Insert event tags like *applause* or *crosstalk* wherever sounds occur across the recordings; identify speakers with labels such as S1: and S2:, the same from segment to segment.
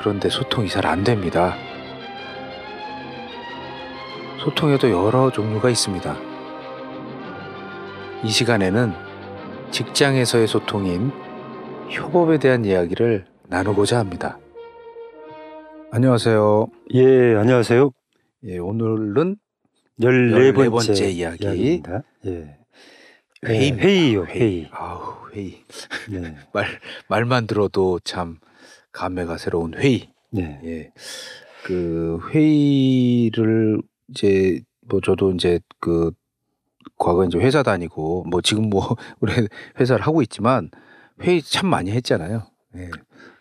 S1: 그런데 소통이 잘 안 됩니다. 소통에도 여러 종류가 있습니다. 이 시간에는 직장에서의 소통인 협업에 대한 이야기를 나누고자 합니다. 안녕하세요.
S2: 예, 안녕하세요.
S1: 예, 오늘은
S2: 14번째,
S1: 14번째 이야기.
S2: 이야기입니다. 예.
S1: 회의입니다.
S2: 회의요, 회의.
S1: 아우, 회의.
S2: 네. *laughs*
S1: 말, 말만 들어도 참 감회가 새로운 회의.
S2: 네.
S1: 예. 그 회의를 이제 뭐 저도 이제 그 과거 이제 회사 다니고 뭐 지금 뭐 *laughs* 우리 회사를 하고 있지만 회의 참 많이 했잖아요. 예.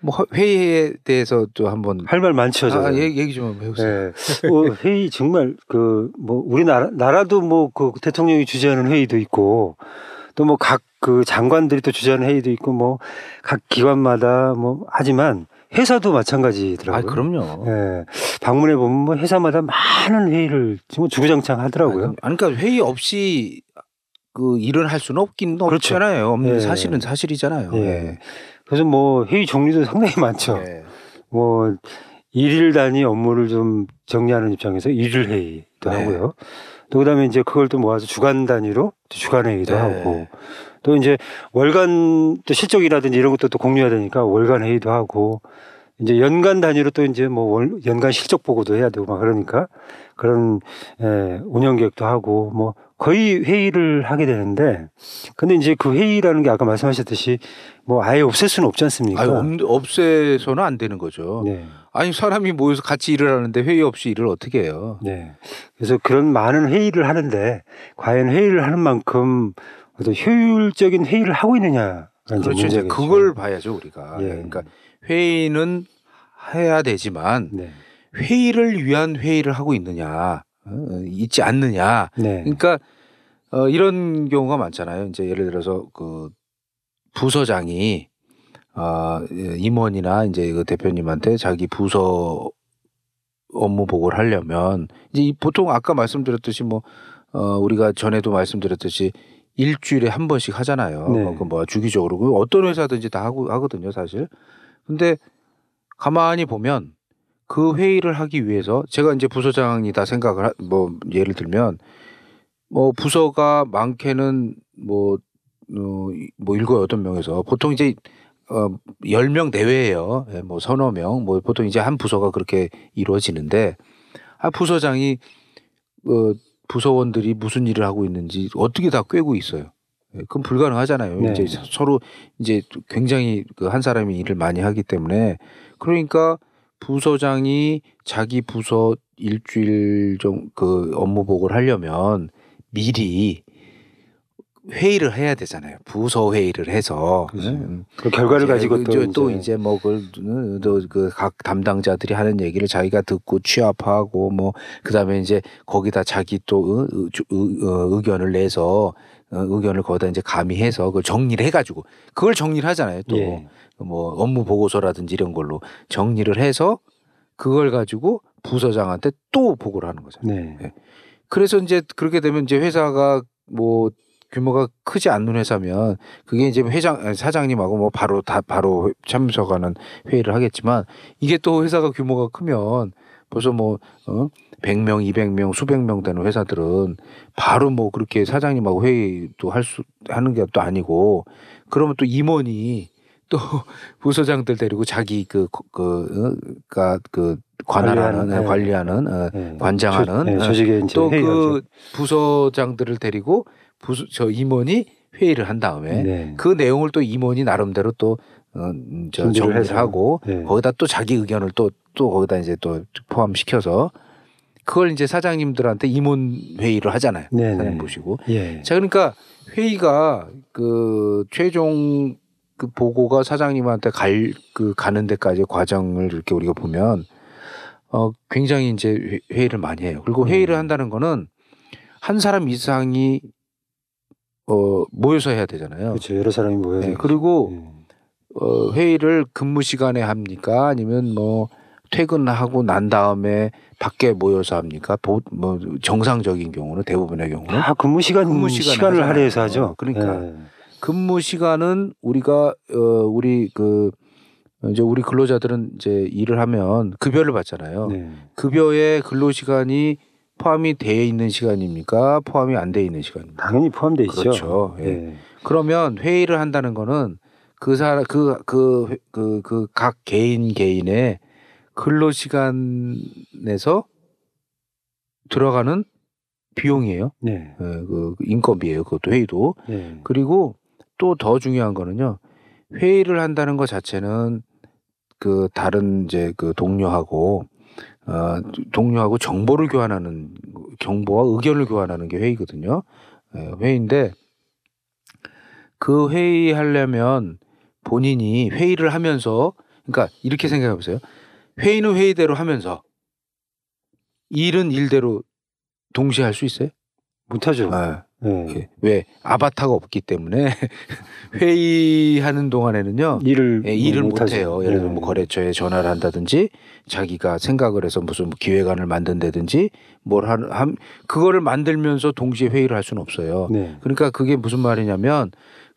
S1: 뭐 허- 회의에 대해서 또 한번
S2: 할 말 많죠,
S1: 아,
S2: 저는.
S1: 얘기, 얘기 좀 해보세요.
S2: 예. 어, 회의 정말 그 뭐 우리나라 나라도 뭐 그 대통령이 주재하는 회의도 있고 또 뭐 각 그 장관들이 또 주재하는 회의도 있고 뭐 각 기관마다 뭐 하지만 회사도 마찬가지더라고요.
S1: 아, 그럼요.
S2: 예. 방문해 보면 뭐 회사마다 많은 회의를 정말 주구장창 하더라고요.
S1: 아니, 그러니까 회의 없이 그 일을 할 수는 없긴
S2: 그렇죠.
S1: 없잖아요. 없는
S2: 예.
S1: 사실은 사실이잖아요.
S2: 예. 그래서 뭐 회의 종류도 상당히 많죠.
S1: 예.
S2: 뭐 일일 단위 업무를 좀 정리하는 입장에서 일일 회의도
S1: 네.
S2: 하고요. 또 그다음에 이제 그걸 또 모아서 주간 단위로 또 주간 회의도
S1: 네.
S2: 하고 또 이제 월간 또 실적이라든지 이런 것도 또 공유해야 되니까 월간 회의도 하고 이제 연간 단위로 또 이제 뭐 월, 연간 실적 보고도 해야 되고 막 그러니까 그런 예, 운영 계획도 하고 뭐 거의 회의를 하게 되는데 근데 이제 그 회의라는 게 아까 말씀하셨듯이 뭐 아예 없앨 수는 없지 않습니까?
S1: 아니, 없, 없애서는 안 되는 거죠.
S2: 네.
S1: 아니 사람이 모여서 같이 일을 하는데 회의 없이 일을 어떻게 해요?
S2: 네. 그래서 그런 많은 회의를 하는데 과연 회의를 하는 만큼 어떤 효율적인 회의를 하고 있느냐가 이제
S1: 그렇죠. 이제. 그걸 봐야죠 우리가.
S2: 예.
S1: 그러니까 회의는 해야 되지만
S2: 네.
S1: 회의를 위한 회의를 하고 있느냐, 어, 있지 않느냐.
S2: 네.
S1: 그러니까 어, 이런 경우가 많잖아요. 이제 예를 들어서 그 부서장이 아 임원이나 이제 그 대표님한테 자기 부서 업무 보고를 하려면 이제 이 보통 아까 말씀드렸듯이 뭐 어, 우리가 전에도 말씀드렸듯이 일주일에 한 번씩 하잖아요.
S2: 네.
S1: 뭐, 그뭐 주기적으로 그 어떤 회사든지 다 하고 하거든요, 사실. 근데 가만히 보면 그 회의를 하기 위해서 제가 이제 부서장이다 생각을 하, 뭐 예를 들면 뭐 부서가 많게는 뭐, 어, 이- 뭐 일곱 여덟 명에서 보통 이제 어, 10명 내외예요. 예, 뭐 서너 명, 뭐 보통 이제 한 부서가 그렇게 이루어지는데 아, 부서장이 어, 부서원들이 무슨 일을 하고 있는지 어떻게 다 꿰고 있어요. 예, 그건 불가능하잖아요.
S2: 네.
S1: 이제 서로 이제 굉장히 그 한 사람이 일을 많이 하기 때문에 그러니까 부서장이 자기 부서 일주일 정그 업무 보고를 하려면 미리 회의를 해야 되잖아요. 부서 회의를 해서. 음.
S2: 그 결과를
S1: 이제
S2: 가지고
S1: 그
S2: 또,
S1: 저-
S2: 이제,
S1: 또 이제 뭐 뭐그각 담당자들이 하는 얘기를 자기가 듣고 취합하고 뭐 그다음에 이제 거기다 자기 또 의, 의, 의- 어, 의견을 내서 어, 의견을 거기다 이제 가미해서 그걸 정리를 해가지고 그걸 정리를 하잖아요. 또
S2: 예.
S1: 뭐 업무 보고서라든지 이런 걸로 정리를 해서 그걸 가지고 부서장한테 또 보고를 하는 거잖아요.
S2: 네.
S1: 그래서 이제 그렇게 되면 이제 회사가 뭐 규모가 크지 않는 회사면 그게 이제 회장 사장님하고 뭐 바로 다 바로 참석하는 회의를 하겠지만 이게 또 회사가 규모가 크면 벌써 뭐 어? 100명, 200명, 수백 명 되는 회사들은 바로 뭐 그렇게 사장님하고 회의도 할 수 하는 게 또 아니고 그러면 또 임원이 또 *laughs* 부서장들 데리고 자기 그 그그그 그 관할하는
S2: 관리하는, 네.
S1: 관리하는 어,
S2: 네.
S1: 관장하는
S2: 조, 네,
S1: 어,
S2: 조직의 이제
S1: 또
S2: 회의가
S1: 그 부서장들을 데리고 부서 저 임원이 회의를 한 다음에
S2: 네.
S1: 그 내용을 또 임원이 나름대로 또 어, 음, 저 정리를. 하고
S2: 네.
S1: 거기다 또 자기 의견을 또또 거기다 이제 또 포함시켜서 그걸 이제 사장님들한테 임원 회의를 하잖아요.
S2: 네,
S1: 사장님
S2: 네.
S1: 보시고.
S2: 예.
S1: 자 그러니까 회의가 그 최종 그 보고가 사장님한테 갈 그 가는 데까지 과정을 이렇게 우리가 보면 어 굉장히 이제 회- 회의를 많이 해요. 그리고 회의를
S2: 음.
S1: 한다는 거는 한 사람 이상이 어 모여서 해야 되잖아요.
S2: 그렇죠. 여러 사람이 모여서.
S1: 네, 그리고
S2: 예.
S1: 어 회의를 근무 시간에 합니까? 아니면 뭐 퇴근하고 난 다음에 밖에 모여서 합니까? 보, 뭐 정상적인 경우는 대부분의 경우는
S2: 다 근무 시간
S1: 근무
S2: 시간을
S1: 하잖아요.
S2: 할애해서 하죠.
S1: 그러니까.
S2: 예.
S1: 근무 시간은 우리가 어 우리 그 이제 우리 근로자들은 이제 일을 하면 급여를 받잖아요.
S2: 네.
S1: 급여에 근로 시간이 포함이 돼 있는 시간입니까? 포함이 안돼 있는 시간입니까?
S2: 당연히 포함돼 있죠.
S1: 그렇죠. 예.
S2: 예.
S1: 그러면 회의를 한다는 거는 그 사람 그 그 그 그 각 개인 개인의 근로 시간에서 들어가는 비용이에요.
S2: 네.
S1: 예, 그 인건비예요. 그것도 회의도.
S2: 네.
S1: 그리고 또 더 중요한 거는요. 회의를 한다는 것 자체는 그 다른 이제 그 동료하고 어 동료하고 정보를 교환하는 정보와 의견을 교환하는 게 회의거든요. 예, 회의인데 그 회의 하려면 본인이 회의를 하면서 그러니까 이렇게 생각해 보세요. 회의는 회의대로 하면서 일은 일대로 동시에 할 수 있어요?
S2: 못하죠.
S1: 아,
S2: 예.
S1: 예. 왜 아바타가 없기 때문에 *laughs* 회의하는 동안에는
S2: 일을
S1: 예, 일을. 못해요. 예를 들어 뭐
S2: 예.
S1: 거래처에 전화를 한다든지 자기가 생각을 해서 무슨 뭐 기획안을 만든다든지 뭘 한, 함 그거를 만들면서 동시에 회의를 할 수는 없어요.
S2: 네.
S1: 그러니까 그게 무슨 말이냐면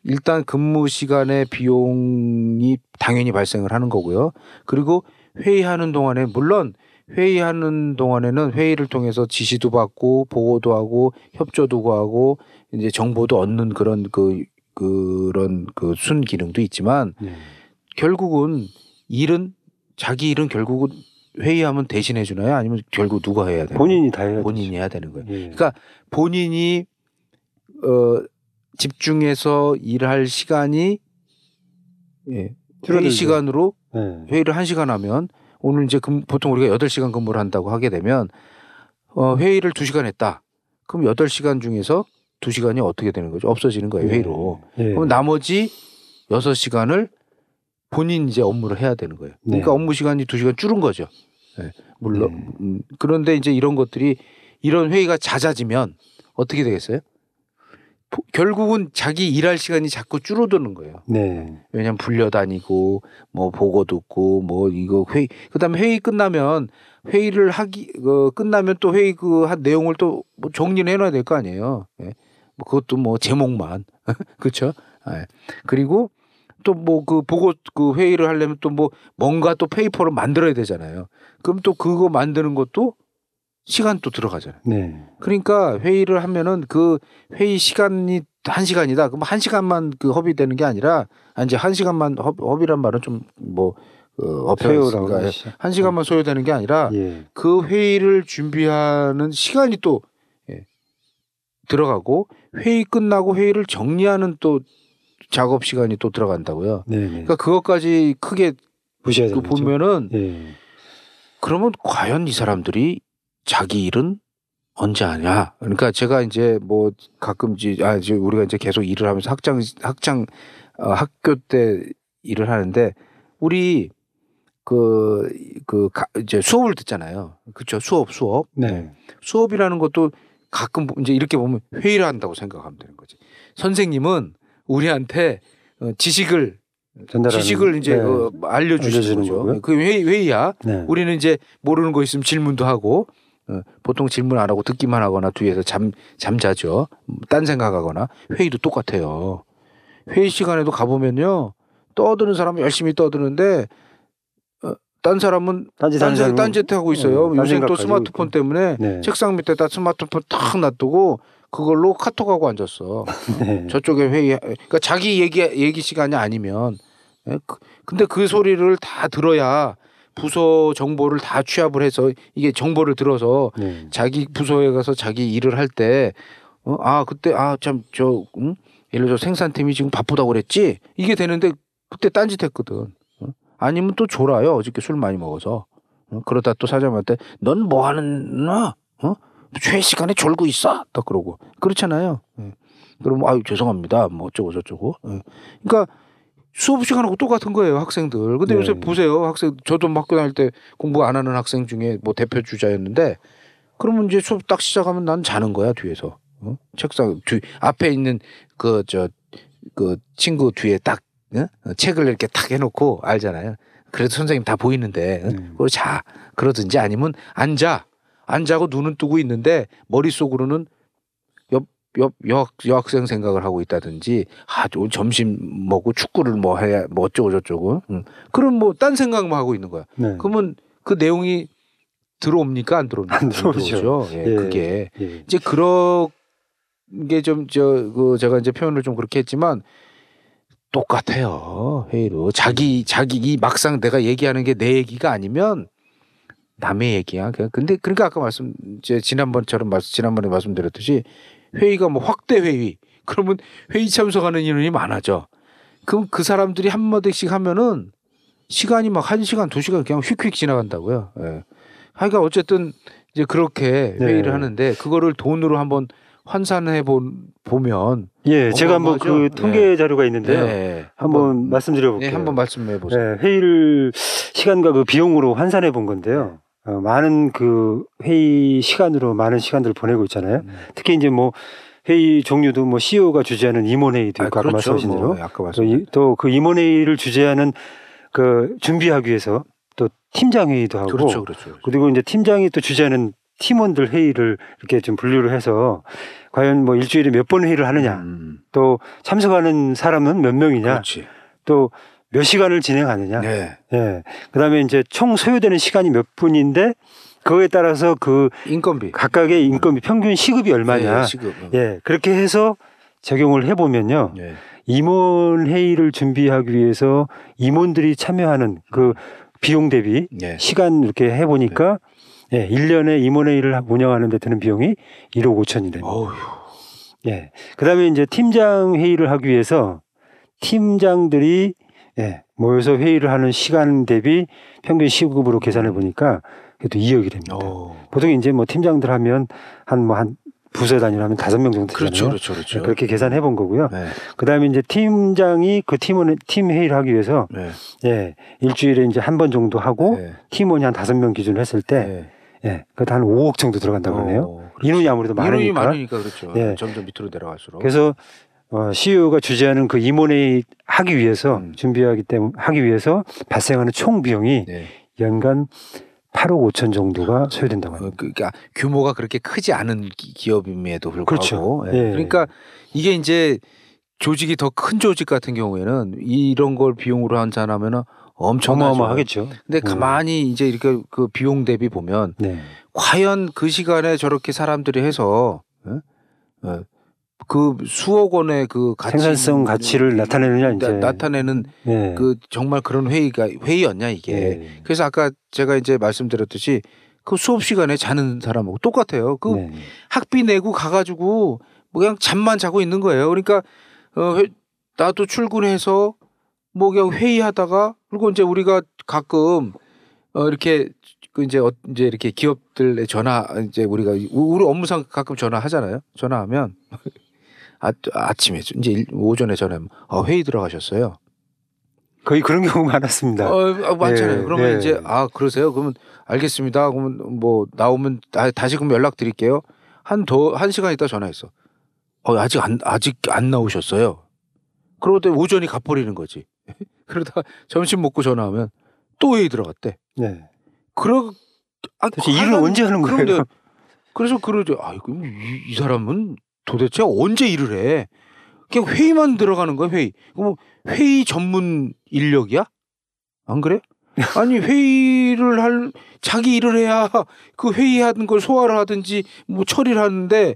S1: 일단 근무 시간의 비용이 당연히 발생을 하는 거고요. 그리고 회의하는 동안에 물론 회의하는 동안에는 회의를 통해서 지시도 받고 보고도 하고 협조도 구하고 이제 정보도 얻는 그런 그 그런 그 순 기능도 있지만
S2: 네.
S1: 결국은 일은 자기 일은 결국은 회의하면 대신해 주나요? 아니면 결국 누가 해야 돼요?
S2: 본인이 다 해야
S1: 본인이 해야 되는 거예요.
S2: 예.
S1: 그러니까 본인이 어 집중해서 일할 시간이 예, 회의. 시간으로
S2: 예.
S1: 회의를 한 시간 하면 오늘 이제 금, 보통 우리가 여덟 시간 근무를 한다고 하게 되면 어 회의를 두 시간 했다. 그럼 여덟 시간 중에서 두 시간이 어떻게 되는 거죠? 없어지는 거예요, 회의로.
S2: 예.
S1: 그럼 나머지 여섯 시간을 본인 이제 업무를 해야 되는 거예요. 그러니까
S2: 네.
S1: 업무 시간이 두 시간 줄은 거죠. 예, 물론
S2: 네.
S1: 음, 그런데 이제 이런 것들이 이런 회의가 잦아지면 어떻게 되겠어요? 보- 결국은 자기 일할 시간이 자꾸 줄어드는 거예요.
S2: 네.
S1: 왜냐면 불려다니고 뭐 보고 듣고 뭐 이거 회의 그다음에 회의 끝나면 회의를 하기 어, 끝나면 또 회의 그 한 내용을 또 뭐 정리를 해놔야 될 거 아니에요. 예. 뭐 그것도 뭐 제목만 *laughs* 그렇죠. 예. 그리고 또 뭐 그 보고 그 회의를 하려면 또 뭐 뭔가 또 페이퍼를 만들어야 되잖아요. 그럼 또 그거 만드는 것도 시간 또 들어가잖아요.
S2: 네.
S1: 그러니까 회의를 하면은 그 회의 시간이 한 시간이다. 그럼 한 시간만 그 허비되는 게 아니라 아, 이제 한 시간만 허, 허비란 말은 좀뭐 어, 어폐였으니까
S2: 하시죠.
S1: 한 시간만 소요되는 게 아니라
S2: 예.
S1: 그 회의를 준비하는 시간이 또 예, 들어가고 회의 끝나고 회의를 정리하는 또 작업 시간이 또 들어간다고요.
S2: 네. 네.
S1: 그러니까 그것까지 크게
S2: 보셔야
S1: 그. 보면은
S2: 예.
S1: 그러면 과연 이 사람들이 자기 일은 언제 하냐? 그러니까 제가 이제 뭐 가끔 이제 아 이제 우리가 이제 계속 일을 하면서 학장 학장 어, 학교 때 일을 하는데 우리 그, 그, 가- 이제 수업을 듣잖아요. 그쵸. 수업, 수업.
S2: 네.
S1: 수업이라는 것도 가끔 이제 이렇게 보면 회의를 한다고 생각하면 되는 거지. 선생님은 우리한테 어, 지식을,
S2: 전달하는
S1: 지식을 이제
S2: 네.
S1: 어, 알려주시는 거죠.
S2: 거고요.
S1: 그 회의, 회의야.
S2: 네.
S1: 우리는 이제 모르는 거 있으면 질문도 하고 어, 보통 질문 안 하고 듣기만 하거나 뒤에서 잠 잠자죠. 음, 딴 생각하거나 회의도 똑같아요. 회의 시간에도 가보면요 떠드는 사람은 열심히 떠드는데 어, 딴 사람은
S2: 딴짓
S1: 딴짓 딴짓 하고 있어요.
S2: 어, 딴
S1: 요새 또 스마트폰. 때문에
S2: 네.
S1: 책상 밑에다 스마트폰 탁 놔두고 그걸로 카톡하고 앉았어. *laughs*
S2: 네.
S1: 저쪽에 회의 그러니까 자기 얘기 얘기 시간이 아니면 예? 그- 근데 그 소리를 다 들어야 부서 정보를 다 취합을 해서 이게 정보를 들어서
S2: 네.
S1: 자기 부서에 가서 자기 일을 할 때 어, 아 그때 아 참저 음? 예를 들어 생산팀이 지금 바쁘다고 그랬지 이게 되는데 그때 딴짓했거든 어? 아니면 또 졸아요 어저께 술 많이 먹어서 어? 그러다 또 사장한테 넌 뭐 하는 나 어? 최 시간에 졸고 있어 딱 그러고 그렇잖아요 예. 그럼 아유 죄송합니다 뭐 어쩌고 저쩌고 예. 그러니까 수업 시간하고 똑같은 거예요 학생들. 근데
S2: 네.
S1: 요새 보세요 학생 저도 학교 다닐 때 공부 안 하는 학생 중에 뭐 대표 주자였는데 그러면 이제 수업 딱 시작하면 난 자는 거야 뒤에서 어? 책상 뒤 앞에 있는 그 저그 친구 뒤에 딱 어? 책을 이렇게 탁 해놓고 알잖아요. 그래도 선생님 다 보이는데 어?
S2: 음.
S1: 그걸 자 그러든지 아니면 앉아 앉아고 눈은 뜨고 있는데 머릿 속으로는 옆, 옆 여학, 여학생 생각을 하고 있다든지 아 오늘 점심 먹고 축구를 뭐 해야 뭐 어쩌고 저쩌고 응. 그럼 뭐 딴 생각만 하고 있는 거야
S2: 네.
S1: 그러면 그 내용이 들어옵니까 안 들어옵니까
S2: 안 들어오죠.
S1: 예,
S2: 예.
S1: 그게
S2: 예.
S1: 이제 그런 게좀저 그 제가 이제 표현을 좀 그렇게 했지만 똑같아요 회의로 자기 자기 이 막상 내가 얘기하는 게 내 얘기가 아니면 남의 얘기야. 근데 그러니까 아까 말씀 제 지난번처럼 말 지난번에 말씀드렸듯이 회의가 뭐 확대 회의 그러면 회의 참석하는 인원이 많아져. 그럼 그 사람들이 한 마디씩 하면은 시간이 막 한 시간 두 시간 그냥 휙휙 지나간다고요. 예. 하여간 어쨌든 이제 그렇게
S2: 네.
S1: 회의를 하는데 그거를 돈으로 한번 환산해 보, 보면
S2: 예, 제가 한번 그? 통계 자료가 있는데요.
S1: 네.
S2: 한번 말씀드려 볼게요.
S1: 네, 한번 말씀해 보세요.
S2: 네, 회의를 시간과 그 비용으로 환산해 본 건데요. 어, 많은 그 회의 시간으로 많은 시간들을 보내고 있잖아요.
S1: 음.
S2: 특히 이제 뭐 회의 종류도 뭐 CEO가 주재하는 임원회의도
S1: 아,
S2: 있고 아까 말씀하신
S1: 뭐,
S2: 대로
S1: 네, 아까 말씀.
S2: 또그 임원회의를 주재하는 그 준비하기 위해서 또 팀장 회의도 하고
S1: 그렇죠, 그렇죠. 그렇죠.
S2: 그리고 이제 팀장이 또 주재하는 팀원들 회의를 이렇게 좀 분류를 해서 과연 뭐 일주일에 몇 번 회의를 하느냐
S1: 음,
S2: 또 참석하는 사람은 몇 명이냐
S1: 그렇지.
S2: 또 몇 시간을 진행하느냐
S1: 네.
S2: 예 그다음에 이제 총 소요되는 시간이 몇 분인데 그거에 따라서 그
S1: 인건비.
S2: 각각의 인건비 평균 시급이 얼마냐
S1: 네, 시급.
S2: 예 그렇게 해서 적용을 해 보면요
S1: 네.
S2: 임원 회의를 준비하기 위해서 임원들이 참여하는 그 비용 대비
S1: 네.
S2: 시간 이렇게 해 보니까 예, 1년에 임원회의를 운영하는 데 드는 비용이 1억 5천이 됩니다.
S1: 어휴.
S2: 예. 그 다음에 이제 팀장 회의를 하기 위해서 팀장들이 예, 모여서 회의를 하는 시간 대비 평균 시급으로 계산해 보니까 그래도 2억이 됩니다.
S1: 어.
S2: 보통 이제 뭐 팀장들 하면 한 뭐 한 부서 단위로 하면 다섯 명 정도.
S1: 그렇죠, 그렇죠, 그렇죠.
S2: 예, 그렇게 계산해 본 거고요.
S1: 네.
S2: 그 다음에 이제 팀장이 그 팀원 팀 회의를 하기 위해서
S1: 네.
S2: 예, 일주일에 이제 한 번 정도 하고
S1: 네.
S2: 팀원이 한 다섯 명 기준으로 했을 때
S1: 네.
S2: 예, 그것도 한 5억 정도 들어간다고 그러네요. 인원이 아무래도
S1: 인원이
S2: 많으니까.
S1: 많으니까 그렇죠.
S2: 예.
S1: 점점 밑으로 내려갈수록.
S2: 그래서 어, CEO가 주재하는 그 임원회의 하기 위해서
S1: 음.
S2: 준비하기 때문에 하기 위해서 발생하는 총 비용이
S1: 네.
S2: 연간 8억 5천 정도가 소요된다고
S1: 어,
S2: 합니다.
S1: 그러니까 규모가 그렇게 크지 않은 기- 기업임에도 불구하고
S2: 그렇죠.
S1: 예.
S2: 예.
S1: 그러니까 이게 이제 조직이 더 큰 조직 같은 경우에는 이런 걸 비용으로 환산하면은 엄청나죠.
S2: 어마어마하겠죠.
S1: 근데
S2: 음.
S1: 가만히 이제 이렇게 그 비용 대비 보면
S2: 네.
S1: 과연 그 시간에 저렇게 사람들이 해서 어? 어, 그 수억 원의 그 가치
S2: 생산성 가치를 나타내느냐 이제
S1: 나, 타내는
S2: 네.
S1: 그 정말 그런 회의가 회의였냐 이게
S2: 네.
S1: 그래서 아까 제가 이제 말씀드렸듯이 그 수업 시간에 자는 사람하고 똑같아요 그
S2: 네.
S1: 학비 내고 가가지고 뭐 그냥 잠만 자고 있는 거예요 그러니까 어, 회- 나도 출근해서 뭐 그냥 회의하다가 그리고 이제 우리가 가끔 어 이렇게 그 이제 어 이제 이렇게 기업들에 전화 이제 우리가 우- 우리 업무상 가끔 전화하잖아요 전화하면 아, 아침에 이제 일- 오전에 전화하면 아, 회의 들어가셨어요
S2: 거의 그런 경우 많았습니다.
S1: 어, 아, 많잖아요.
S2: 네,
S1: 그러면
S2: 네.
S1: 이제 아 그러세요? 그러면 알겠습니다. 그러면 뭐 나오면 다, 다시 그럼 연락 드릴게요. 한더한 시간 있다 전화했어. 어 아직 안 아직 안 나오셨어요. 그러다 오전이 가버리는 거지. *laughs* 그러다 점심 먹고 전화하면 또 회의 들어갔대.
S2: 네.
S1: 그러 아,
S2: 도대체 일을 언제 하는 거예요?
S1: 그런데 그래서 그러죠. 아 이거 이, 이 사람은 도대체 언제 일을 해? 그냥 회의만 들어가는 거야 회의. 뭐 회의 전문 인력이야? 안 그래? *laughs* 아니 회의를 할 자기 일을 해야 그 회의하는 걸 소화를 하든지 뭐 처리를 하는데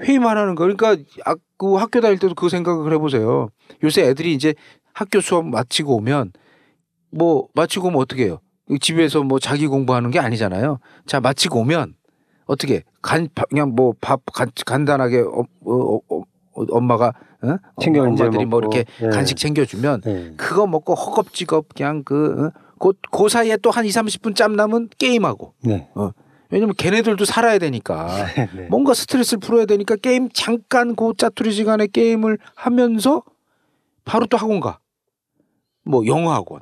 S1: 회의만 하는 거. 그러니까 아, 그 학교 다닐 때도 그 생각을 해보세요. 요새 애들이 이제 학교 수업 마치고 오면 뭐 마치고 오면 어떻게 해요? 집에서 뭐 자기 공부하는 게 아니잖아요. 자 마치고 오면 어떻게 간 밥- 그냥 뭐 밥 간단하게 어, 어, 어, 어, 엄마가 어?
S2: 챙겨
S1: 엄마들이 뭐
S2: 먹고.
S1: 이렇게
S2: 예.
S1: 간식 챙겨주면
S2: 네.
S1: 그거 먹고 허겁지겁 그냥 그, 어? 그, 그 사이에 또 한 2, 30분 짬 나면 게임하고.
S2: 네.
S1: 왜냐면 걔네들도 살아야 되니까. *laughs*
S2: 네.
S1: 뭔가 스트레스를 풀어야 되니까 게임 잠깐 그 짜투리 시간에 게임을 하면서 바로 또 학원 가. 뭐 영어 학원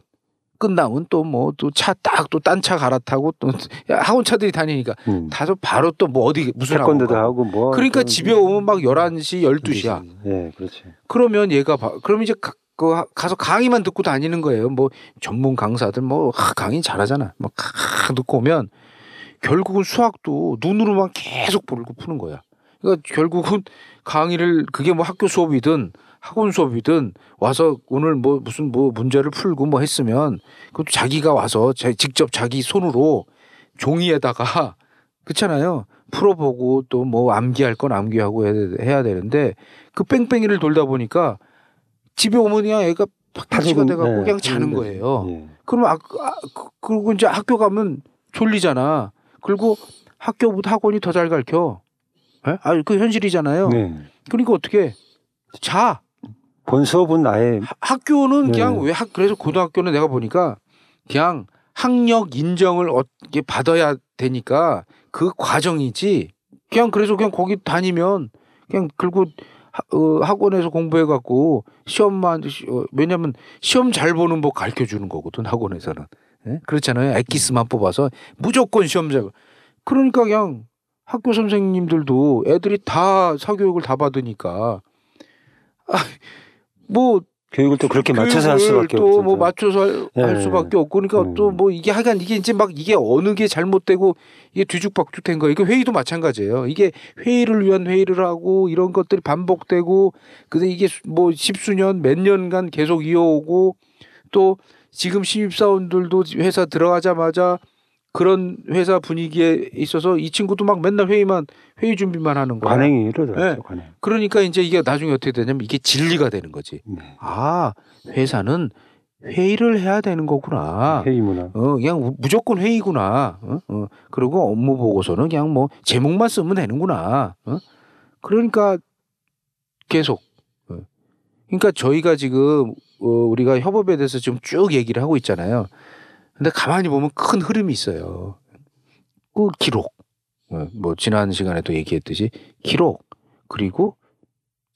S1: 끝나면 또 뭐 또 차 딱 또 딴 차 갈아타고 또 학원 차들이 다니니까
S2: 음.
S1: 다소 바로 또 뭐 어디 무슨 학원 가고.
S2: 하고 뭐
S1: 그러니까 집에 오면 막 11시 12시야.
S2: 예, 그렇지.
S1: 그러면 얘가 봐. 그럼 이제 가, 그 하- 가서 강의만 듣고 다니는 거예요. 뭐 전문 강사들 뭐 하, 강의 잘하잖아. 막 하, 듣고 오면 결국은 수학도 눈으로만 계속 보고 푸는 거야. 그러니까 결국은 강의를 그게 뭐 학교 수업이든 학원 수업이든 와서 오늘 뭐 무슨 뭐 문제를 풀고 뭐 했으면 그것도 자기가 와서 자- 직접 자기 손으로 종이에다가 *laughs* 그렇잖아요. 풀어보고 또 뭐 암기할 건 암기하고 해야, 되는데 그 뺑뺑이를 돌다 보니까 집에 오면 그냥 애가 팍팍치가 돼갖고
S2: 네,
S1: 그냥 자는. 거예요.
S2: 예.
S1: 그러면 아, 아, 그- 그리고 이제 학교 가면 졸리잖아. 그리고 학교보다 학원이 더 잘 가르쳐. 예? 아, 그 현실이잖아요.
S2: 네.
S1: 그러니까 어떻게 자
S2: 본 수업은
S1: 하- 학교는 그냥
S2: 네.
S1: 왜 학, 그래서 고등학교는 내가 보니까 그냥 학력 인정을 어떻게 받아야 되니까 그 과정이지. 그냥 그래서 그냥 거기 다니면 그냥 그리고 하- 어, 학원에서 공부해 갖고 시험만 시- 어, 왜냐면 시험 잘 보는 법 가르쳐 주는 거거든 학원에서는 예? 그렇잖아요 엑기스만 뽑아서 무조건 시험 잘 그러니까 그냥 학교 선생님들도 애들이 다 사교육을 다 받으니까 아, 뭐
S2: 교육을 또 그렇게 맞춰서 할 수밖에 없죠.
S1: 또뭐 맞춰서 할, 할
S2: 네.
S1: 수밖에 없고 그러니까
S2: 음.
S1: 또뭐 이게 하여간 이게 이제 막 이게 어느 게 잘못되고 이게 뒤죽박죽된 거예요. 이게 회의도 마찬가지예요. 이게 회의를 위한 회의를 하고 이런 것들이 반복되고 근데 이게 수- 뭐 십수년 몇 년간 계속 이어오고 또 지금 신입사원들도 회사 들어가자마자 그런 회사 분위기에 있어서 이 친구도 막 맨날 회의만 회의 준비만 하는 거야.
S2: 관행이 이러더라고요.
S1: 네.
S2: 관행.
S1: 그러니까 이제 이게 나중에 어떻게 되냐면 이게 진리가 되는 거지.
S2: 네.
S1: 아 회사는 회의를 해야 되는 거구나.
S2: 회의 문화.
S1: 어 그냥 무- 무조건 회의구나. 어? 어. 그리고 업무 보고서는 그냥 뭐 제목만 쓰면 되는구나. 어? 그러니까 계속. 어. 그러니까 저희가 지금 어, 우리가 협업에 대해서 지금 쭉 얘기를 하고 있잖아요. 근데 가만히 보면 큰 흐름이 있어요. 그 기록. 어, 뭐 지난 시간에도 얘기했듯이 기록 그리고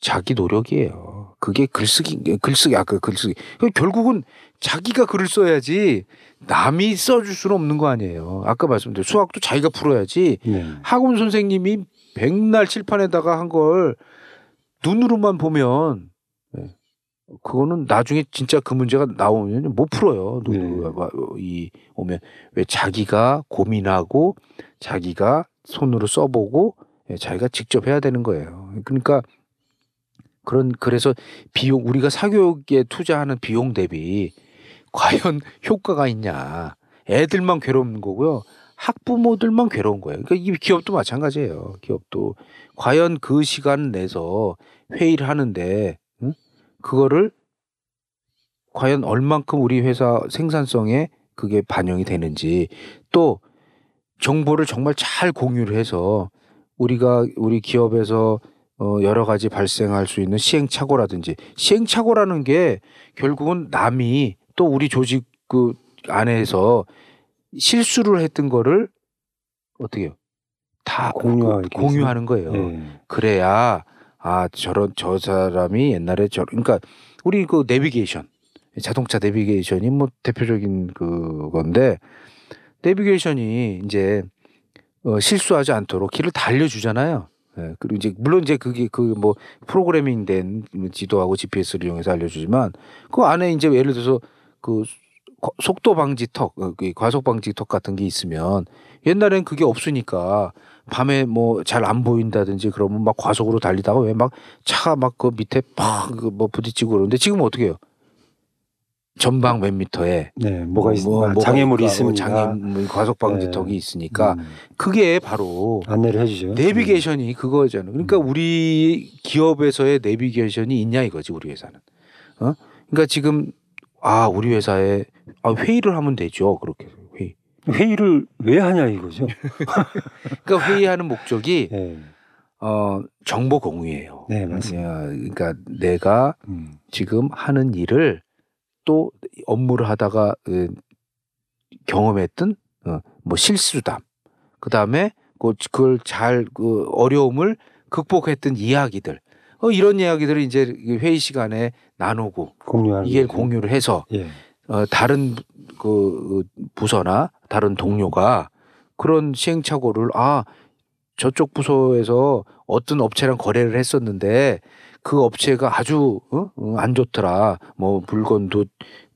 S1: 자기 노력이에요. 그게 글쓰기, 글쓰기, 아까 글쓰기. 그 결국은 자기가 글을 써야지 남이 써줄 수는 없는 거 아니에요. 아까 말씀드린 수학도 자기가 풀어야지
S2: 네.
S1: 학원 선생님이 백날 칠판에다가 한 걸 눈으로만 보면 예, 그거는 나중에 진짜 그 문제가 나오면 못 풀어요.
S2: 네.
S1: 눈으로 이 오면 왜 자기가 고민하고 자기가 손으로 써보고 예, 자기가 직접 해야 되는 거예요. 그러니까 그런 그래서 비용 우리가 사교육에 투자하는 비용 대비 과연 *laughs* 효과가 있냐? 애들만 괴로운 거고요. 학부모들만 괴로운 거예요. 그러니까 이 기업도 마찬가지예요. 기업도 과연 그 시간 내서 회의를 하는데 응? 그거를 과연 얼만큼 우리 회사 생산성에 그게 반영이 되는지 또 정보를 정말 잘 공유를 해서 우리가 우리 기업에서 어 여러 가지 발생할 수 있는 시행착오라든지 시행착오라는 게 결국은 남이 또 우리 조직 그 안에서 실수를 했던 거를 어떻게 해요? 다
S2: 공유하기
S1: 그- 공유하는 거예요.
S2: 네.
S1: 그래야 아 저런 저 사람이 옛날에 저 그러니까 우리 그 내비게이션 자동차 내비게이션이 뭐 대표적인 그건데 내비게이션이 이제 어, 실수하지 않도록 길을 다 알려주잖아요. 예, 그리고 이제 물론 이제 그게 그 뭐 프로그래밍 된 지도하고 GPS를 이용해서 알려주지만 그 안에 이제 예를 들어서 그 거- 속도 방지턱, 어, 그 과속 방지턱 같은 게 있으면 옛날엔 그게 없으니까 밤에 뭐 잘 안 보인다든지 그러면 막 과속으로 달리다가 왜 막 차가 막 그 밑에 팍뭐 부딪히고 그러는데 지금 어떻게 해요? 전방 몇 미터에
S2: 네, 뭐가 있,
S1: 뭐, 뭐가
S2: 장애물이
S1: 있을까?
S2: 있습니다.
S1: 장애물 과속 방지 턱이
S2: 네.
S1: 있으니까
S2: 음,
S1: 그게 바로
S2: 안내를 해주죠.
S1: 내비게이션이 그거잖아요. 그러니까
S2: 음.
S1: 우리 기업에서의 내비게이션이 있냐 이거지 우리 회사는. 어? 그러니까 지금 아 우리 회사에 아, 회의를 하면 되죠 그렇게 회의.
S2: 음. 회의를 왜 하냐 이거죠. *laughs*
S1: 그러니까 회의하는 목적이 *laughs*
S2: 네,
S1: 어 정보 공유예요.
S2: 네 맞습니다.
S1: 야, 그러니까 내가
S2: 음,
S1: 지금 하는 일을 또 업무를 하다가 어, 경험했던 어, 뭐 실수담, 그 다음에 그걸 잘 그 어려움을 극복했던 이야기들, 어, 이런 이야기들을 이제 회의 시간에 나누고
S2: 공유하는
S1: 이게
S2: 거죠.
S1: 공유를 해서
S2: 예.
S1: 어, 다른 그 부서나 다른 동료가 그런 시행착오를 아 저쪽 부서에서 어떤 업체랑 거래를 했었는데 그 업체가 아주 어? 어, 안 좋더라. 뭐 물건도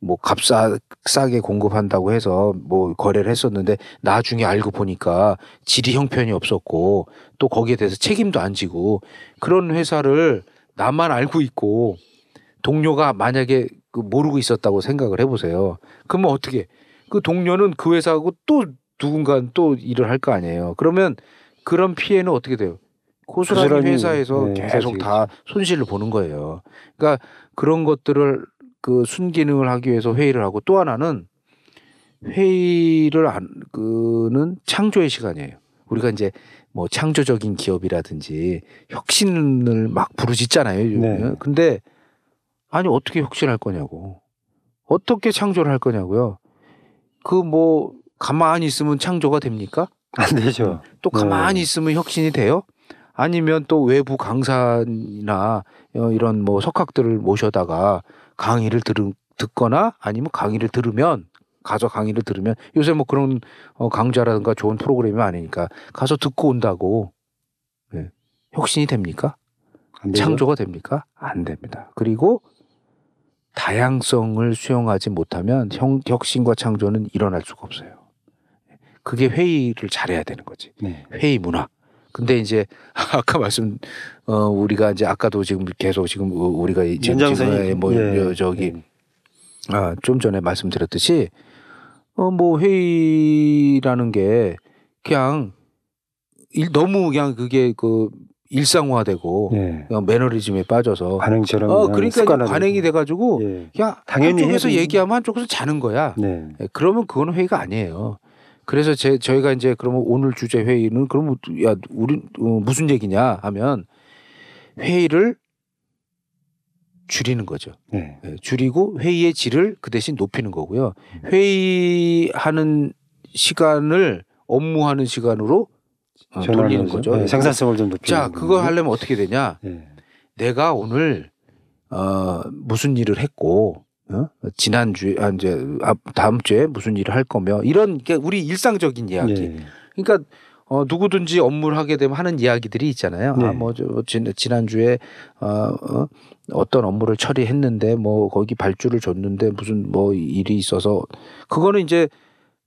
S1: 뭐 값싸 싸게 공급한다고 해서 뭐 거래를 했었는데 나중에 알고 보니까 질이 형편이 없었고 또 거기에 대해서 책임도 안 지고 그런 회사를 나만 알고 있고 동료가 만약에 그 모르고 있었다고 생각을 해보세요. 그러면 어떻게? 그 동료는 그 회사하고 또 누군가 또 일을 할 거 아니에요. 그러면 그런 피해는 어떻게 돼요? 고스란히
S2: 고스란히,
S1: 회사에서
S2: 네,
S1: 계속. 다 손실을 보는 거예요. 그러니까 그런 것들을 그 순기능을 하기 위해서 회의를 하고 또 하나는 회의를 안 그는 창조의 시간이에요. 우리가 이제 뭐 창조적인 기업이라든지 혁신을 막 부르짖잖아요. 요즘에.
S2: 네.
S1: 근데 아니 어떻게 혁신할 거냐고. 어떻게 창조를 할 거냐고요. 그 뭐 가만히 있으면 창조가 됩니까?
S2: 안 되죠.
S1: 또
S2: 네.
S1: 가만히 있으면 혁신이 돼요? 아니면 또 외부 강사나 어, 이런 뭐 석학들을 모셔다가 강의를 들, 듣거나 아니면 강의를 들으면 가서 강의를 들으면 요새 뭐 그런 어, 강좌라든가 좋은 프로그램이 많으니까 가서 듣고 온다고 네. 혁신이 됩니까? 창조가 됩니까? 안 됩니다. 그리고 다양성을 수용하지 못하면 형, 혁신과 창조는 일어날 수가 없어요. 그게 회의를 잘해야 되는 거지.
S2: 네.
S1: 회의 문화. 근데 이제 *laughs* 아까 말씀 어 우리가 이제 아까도 지금 계속 지금 우- 우리가 이- 지금 뭐
S2: 예.
S1: 여- 저기
S2: 예.
S1: 아, 좀 전에 말씀드렸듯이 어 뭐 회의라는 게 그냥 일, 너무 그냥 그게 그 일상화되고
S2: 예.
S1: 매너리즘에 빠져서
S2: 관행처럼
S1: 어 그러니까. 관행이 돼가지고
S2: 예.
S1: 그냥
S2: 당연히
S1: 한쪽에서
S2: 해야 되는-
S1: 얘기하면 한쪽에서 자는 거야.
S2: 네.
S1: 예, 그러면 그거는 회의가 아니에요. 그래서 제 저희가 이제 그러면 오늘 주제 회의는 그러면 야 우리 어, 무슨 얘기냐 하면 회의를 줄이는 거죠.
S2: 네.
S1: 예, 줄이고 회의의 질을 그 대신 높이는 거고요. 회의하는 시간을 업무하는 시간으로 어, 돌리는
S2: 전환하죠.
S1: 거죠.
S2: 예, 생산성을 좀 높이는
S1: 자, 그거. 하려면 어떻게 되냐?
S2: 예.
S1: 내가 오늘 어 무슨 일을 했고 어? 지난 주에 아 이제 앞- 다음 주에 무슨 일을 할 거며 이런 게 우리 일상적인 이야기.
S2: 예.
S1: 그러니까 어 누구든지 업무를 하게 되면 하는 이야기들이 있잖아요.
S2: 네.
S1: 아 뭐 저 지난 주에 어, 어 어떤 업무를 처리했는데 뭐 거기 발주를 줬는데 무슨 뭐 일이 있어서 그거는 이제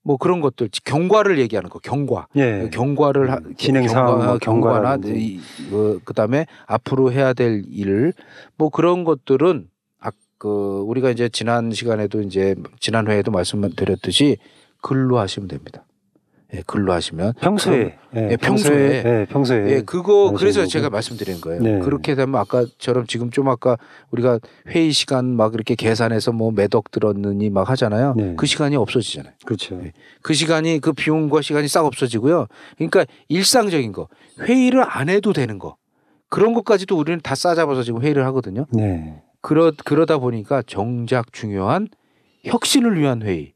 S1: 뭐 그런 것들 경과를 얘기하는 거 경과.
S2: 예.
S1: 경과를 하,
S2: 진행 상황, 뭐
S1: 경과나
S2: 경과라든지.
S1: 이- 그 그다음에 앞으로 해야 될 일 뭐 그런 것들은 아, 그 우리가 이제 지난 시간에도 이제 지난 회에도 말씀드렸듯이 글로 하시면 됩니다. 예, 글로 하시면
S2: 평소에 예,
S1: 예, 평소에.
S2: 예, 평소에
S1: 예, 그거 그래서
S2: 거고.
S1: 제가 말씀드린 거예요.
S2: 네.
S1: 그렇게 되면 아까처럼 지금 좀 아까 우리가 회의 시간 막 이렇게 계산해서 뭐몇억 들었느니 막 하잖아요.
S2: 네.
S1: 그 시간이 없어지잖아요.
S2: 그렇죠.
S1: 네. 그 시간이 그 비용과 시간이 싹 없어지고요. 그러니까 일상적인 거 회의를 안 해도 되는 거 그런 것까지도 우리는 다 싸잡아서 지금 회의를 하거든요.
S2: 네.
S1: 그러 그러다 보니까 정작 중요한 혁신을 위한 회의,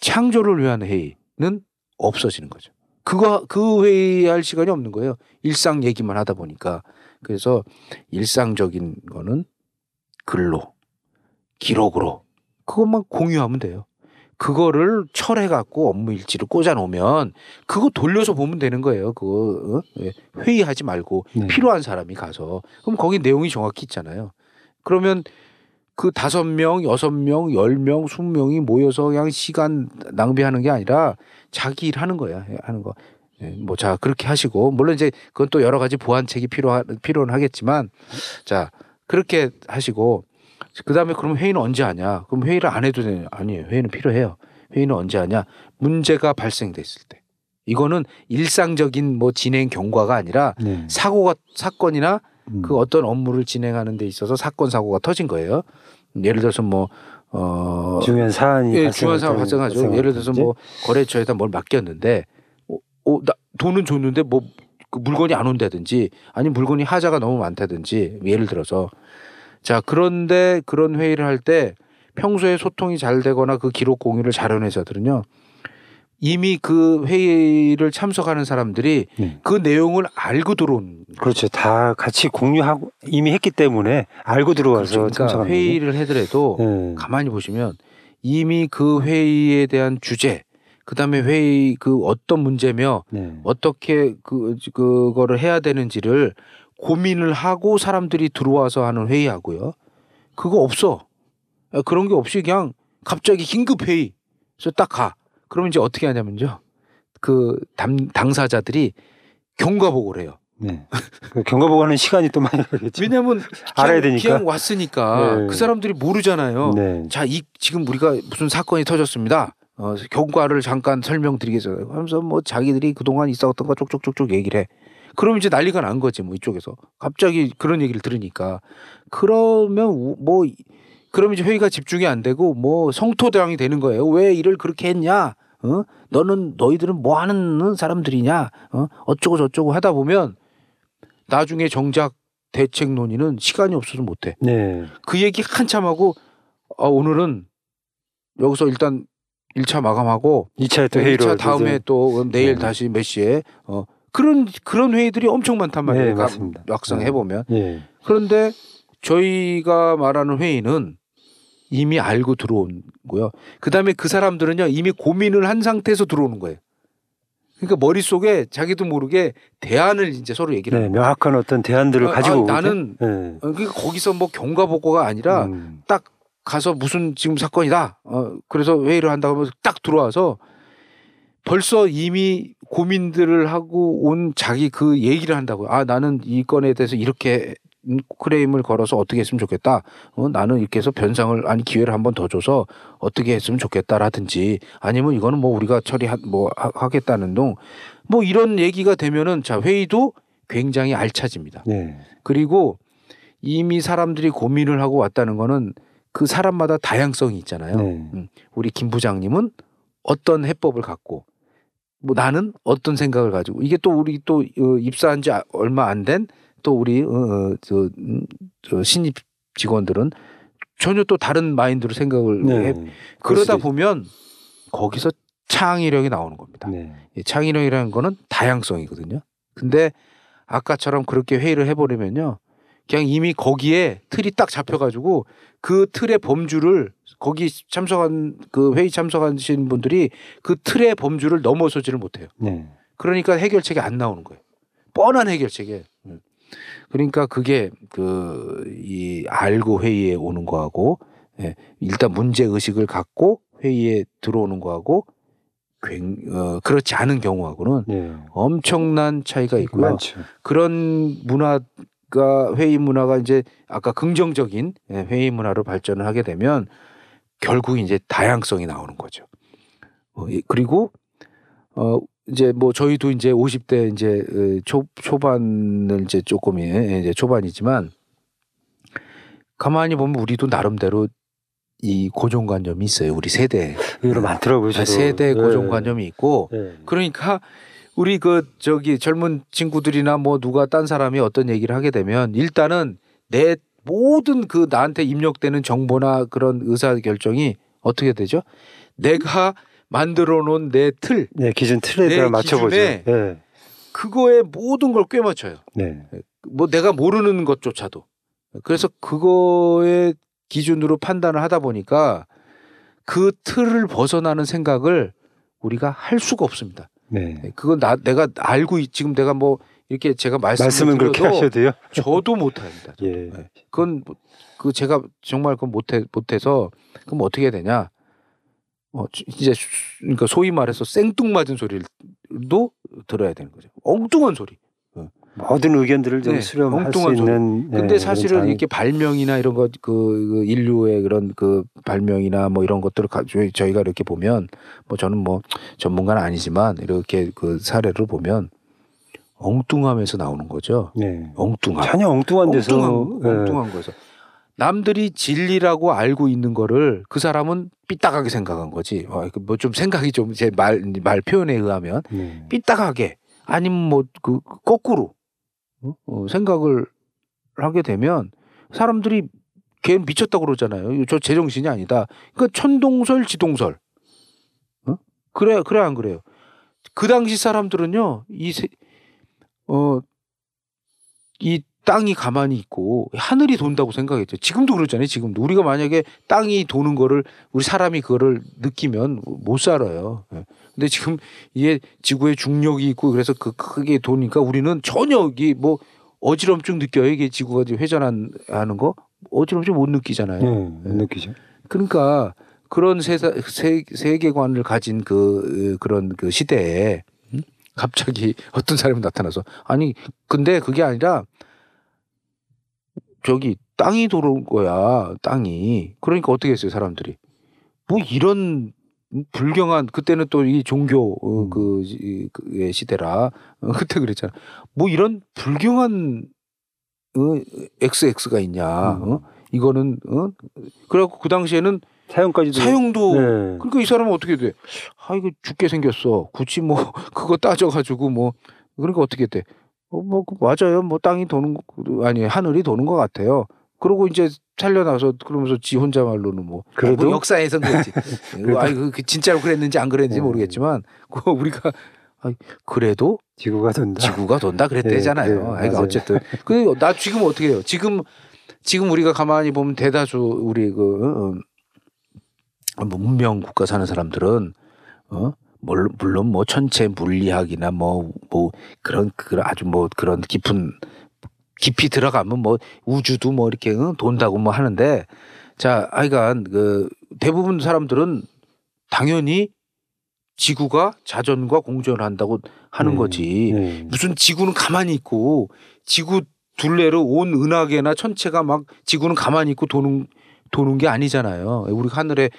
S1: 창조를 위한 회의는 없어지는 거죠. 그거 그 회의할 시간이 없는 거예요. 일상 얘기만 하다 보니까 그래서 일상적인 거는 글로 기록으로 그것만 공유하면 돼요. 그거를 철해 갖고 업무 일지를 꽂아 놓으면 그거 돌려서 보면 되는 거예요. 그거 어? 예. 회의하지 말고
S2: 네.
S1: 필요한 사람이 가서 그럼 거기 내용이 정확히 있잖아요. 그러면 그 다섯 명, 여섯 명, 열 명, 스무 명이 모여서 그냥 시간 낭비하는 게 아니라 자기 일 하는 거야. 하는 거. 예, 뭐, 자, 그렇게 하시고, 물론 이제 그건 또 여러 가지 보완책이 필요하, 필요는 하겠지만, 자, 그렇게 하시고, 그 다음에 그럼 회의는 언제 하냐? 그럼 회의를 안 해도 되냐? 아니에요. 회의는 필요해요. 회의는 언제 하냐? 문제가 발생됐을 때. 이거는 일상적인 뭐 진행 경과가 아니라
S2: 네.
S1: 사고가, 사건이나
S2: 음.
S1: 그 어떤 업무를 진행하는 데 있어서 사건 사고가 터진 거예요. 예를 들어서 뭐 어,
S2: 중요한 사안이
S1: 예, 중요한 사안
S2: 때
S1: 발생하죠. 예를 들어서 때뭐 거래처에다 뭘 맡겼는데 어, 어, 나 돈은 줬는데 뭐 그 물건이 안 온다든지 아니 물건이 하자가 너무 많다든지 예를 들어서 자 그런데 그런 회의를 할 때 평소에 소통이 잘 되거나 그 기록 공유를 잘하는 회사들은요 이미 그 회의를 참석하는 사람들이
S2: 네.
S1: 그 내용을 알고 들어온
S2: 그렇죠. 다 같이 공유하고 이미 했기 때문에 알고 들어와서
S1: 그러니까
S2: 참석하는
S1: 회의를 해더라도
S2: 네.
S1: 가만히 보시면 이미 그 회의에 대한 주제, 그다음에 회의 그 어떤 문제며
S2: 네.
S1: 어떻게 그 그거를 해야 되는지를 고민을 하고 사람들이 들어와서 하는 회의하고요. 그거 없어. 그런 게 없이 그냥 갑자기 긴급 회의. 그래서 딱 가. 그러면 이제 어떻게 하냐면요. 그 당, 당사자들이 경과 보고를 해요.
S2: 네. 그 경과 보고 하는 시간이 또 많이 걸리겠죠.
S1: 왜냐면 그냥,
S2: 알아야 되니까.
S1: 그냥 왔으니까
S2: 네.
S1: 그 사람들이 모르잖아요.
S2: 네.
S1: 자, 이 지금 우리가 무슨 사건이 터졌습니다. 어, 경과를 잠깐 설명드리겠어요. 하면서 뭐 자기들이 그동안 있었던 거 쪽쪽쪽쪽 얘기를 해. 그럼 이제 난리가 난 거지 뭐 이쪽에서 갑자기 그런 얘기를 들으니까 그러면 우- 뭐 이- 그럼 이제 회의가 집중이 안 되고 뭐 성토대왕이 되는 거예요. 왜 일을 그렇게 했냐? 어? 너는 너희들은 뭐 하는 사람들이냐? 어? 어쩌고 저쩌고 하다 보면 나중에 정작 대책 논의는 시간이 없어서 못 해.
S2: 네.
S1: 그 얘기 한참 하고 아, 오늘은 여기서 일단 1차 마감하고
S2: 2차에 또 회의로
S1: 1차 다음에
S2: 이제-
S1: 또 내일
S2: 네.
S1: 다시 몇 시에 어 그런 그런 회의들이 엄청 많단 말이에요.
S2: 네,
S1: 가-
S2: 맞습니다.
S1: 막상
S2: 네.
S1: 해보면
S2: 예.
S1: 그런데 저희가 말하는 회의는 이미 알고 들어온 거요. 그 다음에 그 사람들은요 이미 고민을 한 상태에서 들어오는 거예요. 그러니까 머릿속에 자기도 모르게 대안을 이제 서로 얘기를
S2: 네,
S1: 하는 거예요.
S2: 명확한 어떤 대안들을
S1: 아,
S2: 가지고
S1: 아. 나는
S2: 네.
S1: 어, 그러니까 거기서 뭐 경과 보고가 아니라
S2: 음.
S1: 딱 가서 무슨 지금 사건이다. 어, 그래서 회의를 한다고 하면서 딱 들어와서 벌써 이미 고민들을 하고 온 자기 그 얘기를 한다고요. 아, 나는 이 건에 대해서 이렇게 크레임을 걸어서 어떻게 했으면 좋겠다. 어, 나는 이렇게 해서 변상을 아니 기회를 한 번 더 줘서 어떻게 했으면 좋겠다라든지 아니면 이거는 뭐 우리가 처리하 뭐 하- 하겠다는 둥뭐 이런 얘기가 되면은 자 회의도 굉장히 알차집니다.
S2: 네.
S1: 그리고 이미 사람들이 고민을 하고 왔다는 거는 그 사람마다 다양성이 있잖아요.
S2: 네.
S1: 우리 김 부장님은 어떤 해법을 갖고 뭐 나는 어떤 생각을 가지고 이게 또 우리 또 어, 입사한 지 아- 얼마 안 된 또 우리 어, 어, 저, 음, 저 신입 직원들은 전혀 또 다른 마인드로 생각을
S2: 네.
S1: 해 그러다 보면 거기서 창의력이 나오는 겁니다.
S2: 네.
S1: 이 창의력이라는 거는 다양성이거든요. 근데 아까처럼 그렇게 회의를 해버리면요. 그냥 이미 거기에 틀이 딱 잡혀가지고 그 틀의 범주를 거기 참석한 그 회의 참석하신 분들이 그 틀의 범주를 넘어서지를 못해요.
S2: 네.
S1: 그러니까 해결책이 안 나오는 거예요. 뻔한 해결책에. 음. 그러니까 그게 그 이 알고 회의에 오는 거하고 예, 일단 문제 의식을 갖고 회의에 들어오는 거하고 굉, 어, 그렇지 않은 경우하고는
S2: 네.
S1: 엄청난 차이가 있고요.
S2: 많죠.
S1: 그런 문화가 회의 문화가 이제 아까 긍정적인 예, 회의 문화로 발전을 하게 되면 결국 이제 다양성이 나오는 거죠. 어, 이- 그리고 어 이제 뭐 저희도 이제 50대 이제 어, 초 초반을 이제 조금 예, 이제 초반이지만 가만히 보면 우리도 나름대로 이 고정관념이 있어요. 우리 세대
S2: 의외로 많더라고요. 저도.
S1: 세대
S2: 네.
S1: 고정관념이 있고
S2: 네.
S1: 그러니까 우리 그 저기 젊은 친구들이나 뭐 누가 딴 사람이 어떤 얘기를 하게 되면 일단은 내 모든 그 나한테 입력되는 정보나 그런 의사 결정이 어떻게 되죠? 내가 만들어 놓은 내 틀
S2: 네, 기준 틀에
S1: 내
S2: 따라 맞춰보죠. 네.
S1: 그거에 모든 걸 꿰맞춰요.
S2: 네.
S1: 뭐 내가 모르는 것조차도. 그래서 그거의 기준으로 판단을 하다 보니까 그 틀을 벗어나는 생각을 우리가 할 수가 없습니다.
S2: 네.
S1: 네, 그건 나 내가 알고 있, 지금 내가 뭐 이렇게 제가 말씀을
S2: 그렇게
S1: 드려도
S2: 하셔도요. *laughs*
S1: 저도 못합니다.
S2: 예.
S1: 네. 그건 뭐- 그 제가 정말 그건 못해 못해서 그럼 어떻게 해야 되냐? 어 지- 이제 수- 그러니까 소위 말해서 생뚱맞은 소리도 들어야 되는 거죠. 엉뚱한 소리.
S2: 모든 의견들을 좀
S1: 네,
S2: 수렴할 수. 있는. 네,
S1: 근데
S2: 그런
S1: 사실은 이렇게 발명이나 이런 것, 그, 그 인류의 그런 그 발명이나 뭐 이런 것들을 가, 저희- 저희가 이렇게 보면 뭐 저는 뭐 전문가는 아니지만 이렇게 그 사례를 보면 엉뚱함에서 나오는 거죠.
S2: 네.
S1: 엉뚱함.
S2: 전혀 엉뚱한 데서
S1: 엉뚱한,
S2: 예.
S1: 엉뚱한 거에서. 남들이 진리라고 알고 있는 거를 그 사람은 삐딱하게 생각한 거지. 어, 뭐좀 생각이 좀 제 말 말 표현에 의하면
S2: 네.
S1: 삐딱하게 아니면 뭐 그 거꾸로 어? 어, 생각을 하게 되면 사람들이 걔 미쳤다고 그러잖아요. 저 제정신이 아니다. 그러니까 천동설 지동설. 어? 그래 그래 안 그래요? 그 당시 사람들은요 이 세, 어, 이 땅이 가만히 있고 하늘이 돈다고 생각했죠. 지금도 그렇잖아요. 지금도 우리가 만약에 땅이 도는 거를 우리 사람이 그거를 느끼면 못 살아요. 예. 근데 지금 이게 지구에 중력이 있고 그래서 그 크게 도니까 우리는 전혀 이게 뭐 어지럼증 느껴요. 이게 지구가 지금 회전하는 거 어지럼증 못 느끼잖아요.
S2: 네, 못 느끼죠.
S1: 그러니까 그런 세사, 세, 세계관을 가진 그 그런 그 시대에 음? 갑자기 *laughs* 어떤 사람이 나타나서 아니 근데 그게 아니라 저기 땅이 도는 거야 땅이 그러니까 어떻게 했어요 사람들이 뭐 이런 불경한 그때는 또 이 종교 어,
S2: 음.
S1: 그 이- 그의 시대라 어, *laughs* 그때 그랬잖아 뭐 이런 불경한 어, XX가 있냐
S2: 음.
S1: 어? 이거는 어? 그래갖고 그 당시에는
S2: 사형까지도
S1: 사형도
S2: 네.
S1: 그러니까 이 사람은 어떻게 돼? 아 이거 죽게 생겼어. 굳이 뭐 *laughs* 그거 따져가지고 뭐 그러니까 어떻게 돼? 어 뭐 맞아요. 뭐 땅이 도는 거 아니 하늘이 도는 것 같아요. 그러고 이제 살려나서 그러면서 지 혼자 말로는 뭐,
S2: 그래도?
S1: 뭐 역사에선 그랬지. *laughs* 아이 그 진짜로 그랬는지 안 그랬는지
S2: 네.
S1: 모르겠지만 그 우리가 아, 그래도
S2: 지구가 돈다.
S1: 지구가 돈다 그랬대잖아요.
S2: 네, 네,
S1: 그러니까
S2: 맞아요.
S1: 어쨌든 그 나 지금 어떻게 해요? 지금 지금 우리가 가만히 보면 대다수 우리 그 어, 뭐 문명 국가 사는 사람들은 어 물론 물론 뭐 천체 물리학이나 뭐뭐 그런 그런 아주 뭐 그런 깊은 깊이 들어가면 뭐 우주도 뭐 이렇게 응? 돈다고 뭐 하는데 자 하여간 그 대부분 사람들은 당연히 지구가 자전과 공전을 한다고 하는
S2: 네,
S1: 거지.
S2: 네.
S1: 무슨 지구는 가만히 있고 지구 둘레로 온 은하계나 천체가 막 지구는 가만히 있고 도는 도는 게 아니잖아요. 우리 하늘에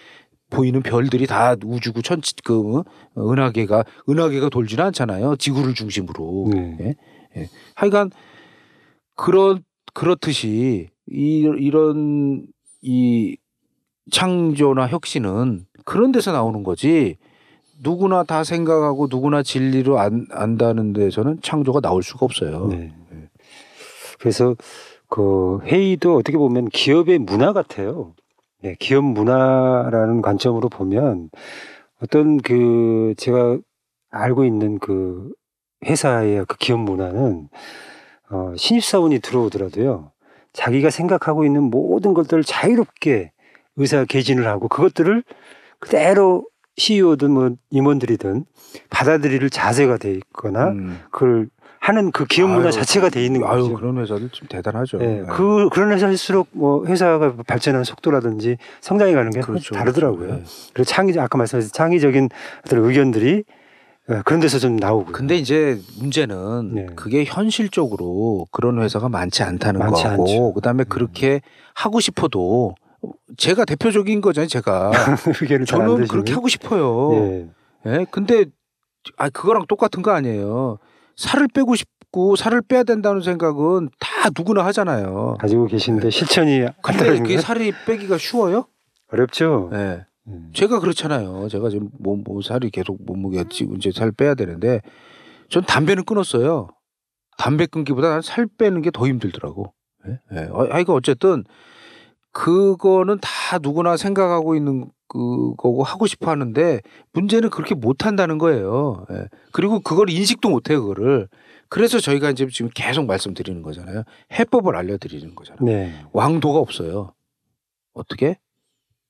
S1: 보이는 별들이 다 우주고 천체 그 어, 은하계가 은하계가 돌지는 않잖아요. 지구를 중심으로.
S2: 네.
S1: 예? 하여간 그런 그렇듯이 이 이런 이 창조나 혁신은 그런 데서 나오는 거지. 누구나 다 생각하고 누구나 진리로 안, 안다는 데서는 창조가 나올 수가 없어요.
S2: 네. 그래서 그 회의도 어떻게 보면 기업의 문화 같아요. 네, 기업 문화라는 관점으로 보면 어떤 그 제가 알고 있는 그 회사의 그 기업 문화는 어, 신입사원이 들어오더라도요. 자기가 생각하고 있는 모든 것들을 자유롭게 의사 개진을 하고 그것들을 그대로 CEO든 뭐 임원들이든 받아들일 자세가 돼 있거나
S1: 음.
S2: 그걸 하는 그 기업 문화
S1: 아유,
S2: 자체가 돼 있는
S1: 아유
S2: 거죠.
S1: 그런 회사들 좀 대단하죠.
S2: 예,
S1: 네.
S2: 그 그런 회사일수록 뭐 회사가 발전하는 속도라든지 성장해 가는 게
S1: 그렇죠.
S2: 다르더라고요.
S1: 네.
S2: 그리고 창의 아까 말씀하신 창의적인 어떤 의견들이 예, 그런 데서 좀 나오고.
S1: 근데 이제 문제는
S2: 네.
S1: 그게 현실적으로 그런 회사가 많지 않다는
S2: 많지
S1: 거고
S2: 않죠. 음.
S1: 그다음에 그렇게 하고 싶어도 제가 대표적인 거잖아요. 제가 *laughs*
S2: 잘안
S1: 저는. 그렇게 하고 싶어요.
S2: 예.
S1: 예, 근데 아 그거랑 똑같은 거 아니에요. 살을 빼고 싶고 살을 빼야 된다는 생각은 다 누구나 하잖아요.
S2: 가지고 계신데 실천이 안
S1: 근데 그게
S2: 건
S1: 살이 빼기가 쉬워요?
S2: 어렵죠.
S1: 예.
S2: 음.
S1: 제가 그렇잖아요. 제가 지금 몸, 몸 살이 계속 몸무게가 찌고 이제 살 빼야 되는데 전 담배는 끊었어요. 담배 끊기보다 난살 빼는 게 더 힘들더라고. 예. 예. 어, 하여간 어쨌든 그거는 다 누구나 생각하고 있는 그거고 하고 싶어 하는데 문제는 그렇게 못 한다는 거예요. 예. 그리고 그걸 인식도 못 해요, 그거를. 그래서 저희가 이제 지금 계속 말씀드리는 거잖아요. 해법을 알려드리는 거잖아요.
S2: 네.
S1: 왕도가 없어요. 어떻게?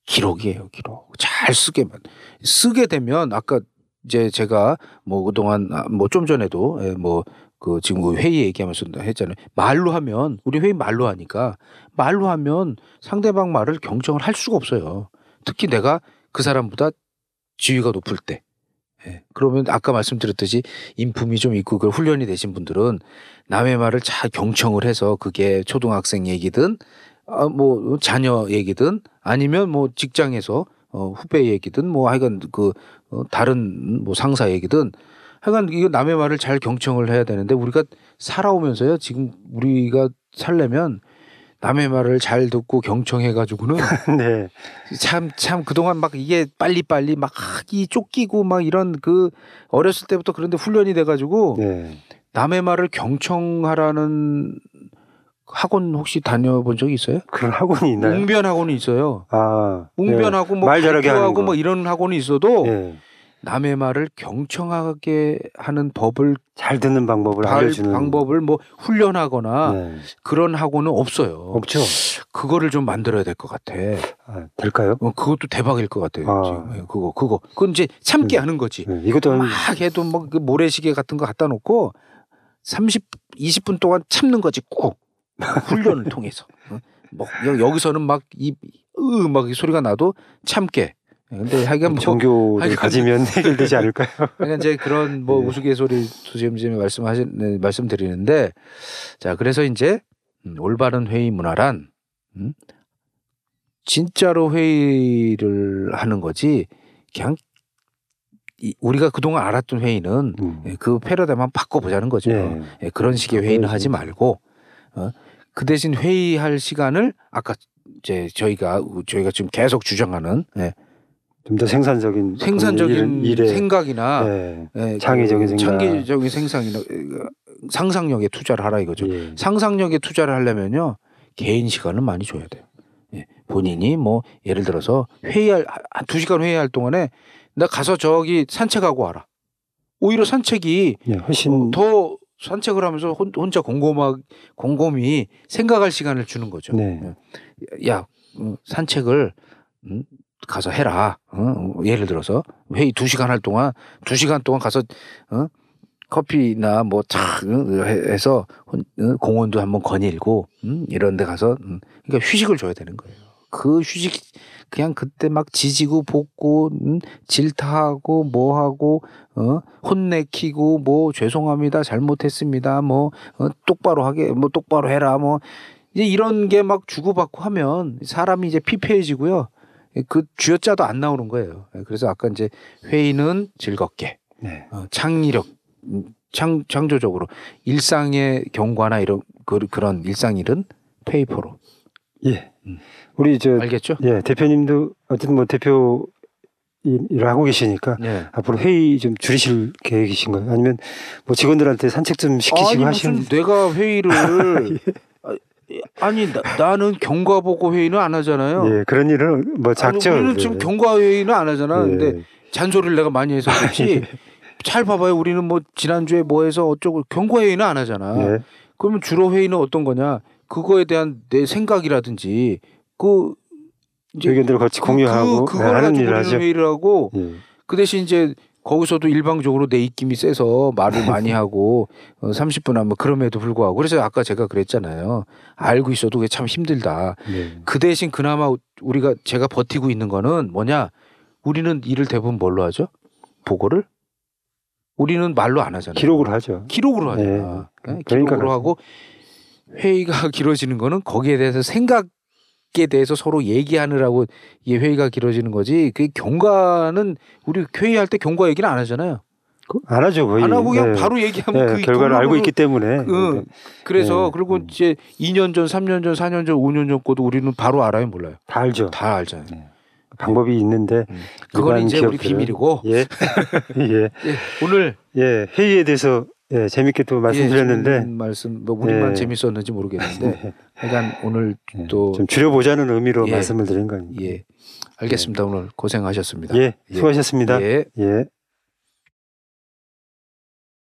S1: 기록이에요, 기록. 잘 쓰게만. 쓰게 되면 아까 이제 제가 뭐 그동안 뭐 좀 전에도 예, 뭐 그 지금 그 회의 얘기하면서 했잖아요. 말로 하면 우리 회의 말로 하니까 말로 하면 상대방 말을 경청을 할 수가 없어요. 특히 내가 그 사람보다 지위가 높을 때. 예, 그러면 아까 말씀드렸듯이 인품이 좀 있고 그 훈련이 되신 분들은 남의 말을 잘 경청을 해서 그게 초등학생 얘기든 아, 뭐 자녀 얘기든 아니면 뭐 직장에서 어, 후배 얘기든 뭐 하여간 그 어, 다른 뭐 상사 얘기든 하여간 이거 남의 말을 잘 경청을 해야 되는데 우리가 살아오면서요 지금 우리가 살려면 남의 말을 잘 듣고 경청해 가지고는 *laughs*
S2: 네.
S1: 참 참 그동안 막 이게 빨리빨리 막 이 쫓기고 막 이런 그 어렸을 때부터 그런데 훈련이 돼 가지고
S2: 네.
S1: 남의 말을 경청하라는 학원 혹시 다녀본 적 있어요?
S2: 그런 학원이 있나요?
S1: 웅변 학원이 있어요.
S2: 아.
S1: 웅변하고
S2: 뭐말 잘하게 거.
S1: 뭐 이런 학원이 있어도
S2: 네.
S1: 남의 말을 경청하게 하는 법을
S2: 잘 듣는 방법을
S1: 발-
S2: 알려주는
S1: 방법을 뭐 훈련하거나
S2: 네.
S1: 그런 학원은 없어요.
S2: 없죠.
S1: 그거를 좀 만들어야 될 것 같아.
S2: 아, 될까요?
S1: 어, 그것도 대박일 것 같아요.
S2: 아.
S1: 지금. 예, 그거 그거 그건 이제 참게 하는 거지.
S2: 네, 이것도 한-
S1: 막 해도 뭐그 모래시계 같은 거 갖다 놓고 30, 20분 동안 참는 거지 꼭 훈련을 통해서. 어? 뭐 여- 여기서는 막 이으막 소리가 나도 참게. 예, 근데 하여간 뭐
S2: 정교를
S1: 하여간-
S2: 가지면 *laughs* 해결되지 않을까요?
S1: 그러니까 이제 그런 뭐
S2: 네.
S1: 우스갯소리 조심조심 말씀하시 네, 말씀드리는데 자 그래서 이제 음, 올바른 회의 문화란 음, 진짜로 회의를 하는 거지 그냥 이, 우리가 그동안 알았던 회의는
S2: 음.
S1: 예, 그 패러다임만 바꿔보자는 거죠.
S2: 예.
S1: 예, 그런 식의 회의는. 하지 말고 어, 그 대신 회의할 시간을 아까 이제 저희가 저희가 지금 계속 주장하는 예,
S2: 좀 더 생산적인
S1: 생산적인
S2: 일- 일에
S1: 생각이나
S2: 네.
S1: 예,
S2: 창의적인
S1: 그
S2: 생각.
S1: 창의적인 생산이나 그 상상력에 투자를 하라 이거죠.
S2: 예.
S1: 상상력에 투자를 하려면요 개인 시간을 많이 줘야 돼요. 예, 본인이 뭐 예를 들어서 회의할 한 두 시간 회의할 동안에 나 가서 저기 산책하고 와라. 오히려 산책이
S2: 예, 훨씬
S1: 더 산책을 하면서 혼, 혼자 곰곰하 곰곰이 생각할 시간을 주는 거죠.
S2: 네.
S1: 예. 야 음, 산책을 음, 가서 해라. 어? 예를 들어서 회의 두 시간 할 동안 두 시간 동안 가서 어? 커피나 뭐착 해서? 공원도 한번 거닐고 음? 이런 데 가서 음, 그러니까 휴식을 줘야 되는 거예요. 그 휴식 그냥 그때 막 지지고 볶고 음? 질타하고 뭐하고 어? 혼내키고 뭐 죄송합니다 잘못했습니다 뭐 어? 똑바로 하게 뭐 똑바로 해라 뭐 이제 이런 게 막 주고받고 하면 사람이 이제 피폐해지고요. 그 쥐어짜도 안 나오는 거예요. 그래서 아까 이제 회의는 즐겁게
S2: 네.
S1: 어, 창의력 음, 창 창조적으로 일상의 경과나 이런 그, 그런 일상 일은 페이퍼로
S2: 예.
S1: 음.
S2: 우리 저
S1: 알겠죠?
S2: 예, 대표님도 어쨌든 뭐 대표 일- 일을 하고 계시니까
S1: 네.
S2: 앞으로 회의 좀 줄이실 계획이신가요? 아니면 뭐 직원들한테 산책 좀 시키시고
S1: 아니
S2: 하시는
S1: 내가 회의를 *laughs* 아, 아니 나, 는 경과 보고 회의는 안 하잖아요.
S2: 예, 그런 일은 뭐 작죠.
S1: 우리는
S2: 예.
S1: 지금 경과 회의는 안 하잖아.
S2: 예.
S1: 근데 잔소리를 내가 많이 해서 그렇지. *laughs* 잘 봐봐요. 우리는 뭐 지난주에 뭐 해서 어쩌고 경과 회의는 안 하잖아.
S2: 예.
S1: 그러면 주로 회의는 어떤 거냐? 그거에 대한 내 생각이라든지 그
S2: 의견들을 같이 공유하고
S1: 그,
S2: 네,
S1: 그걸
S2: 하는
S1: 가지고
S2: 일을 하죠.
S1: 회의를 하고
S2: 예.
S1: 그 대신 이제 거기서도 일방적으로 내 입김이 세서 말을 많이 하고 어, 30분 하면 그럼에도 불구하고 그래서 아까 제가 그랬잖아요. 알고 있어도 그게 참 힘들다.
S2: 네.
S1: 그 대신 그나마 우리가 제가 버티고 있는 거는 뭐냐? 우리는 일을 대부분 뭘로 하죠? 보고를? 우리는 말로 안 하잖아요.
S2: 기록을 하죠.
S1: 기록으로 하잖아.
S2: 네.
S1: 네,
S2: 그러니까
S1: 기록으로 하고 회의가 *laughs* 길어지는 거는 거기에 대해서 생각 에 대해서 서로 얘기하느라고 이게 회의가 길어지는 거지. 그 경과는 우리 회의할 때 경과 얘기는 안 하잖아요.
S2: 그- 안 하죠 거의.
S1: 안 하고 그냥
S2: 예.
S1: 바로 얘기하면
S2: 예,
S1: 그
S2: 결과를 알고 있기 때문에.
S1: 응. 그래서
S2: 네.
S1: 그리고
S2: 음.
S1: 이제 2년 전, 3년 전, 4년 전, 5년 전 거도 우리는 바로 알아요, 몰라요.
S2: 다 알죠.
S1: 다 알잖아요.
S2: 방법이 있는데
S1: 음. 그건 이제 우리
S2: 기업들은-
S1: 비밀이고
S2: 예. *laughs* 예.
S1: 예, 오늘
S2: 예. 회의에 대해서 예, 재밌게 또 말씀드렸는데
S1: 예, 말씀 뭐 우리만
S2: 예.
S1: 재밌었는지 모르겠는데 하여간 오늘
S2: 예, 또좀 줄여보자는 의미로
S1: 예.
S2: 말씀을 드린 거 아닙니까?
S1: 예 알겠습니다. 오늘 고생하셨습니다.
S2: 예. 수고하셨습니다.
S1: 예.
S2: 예.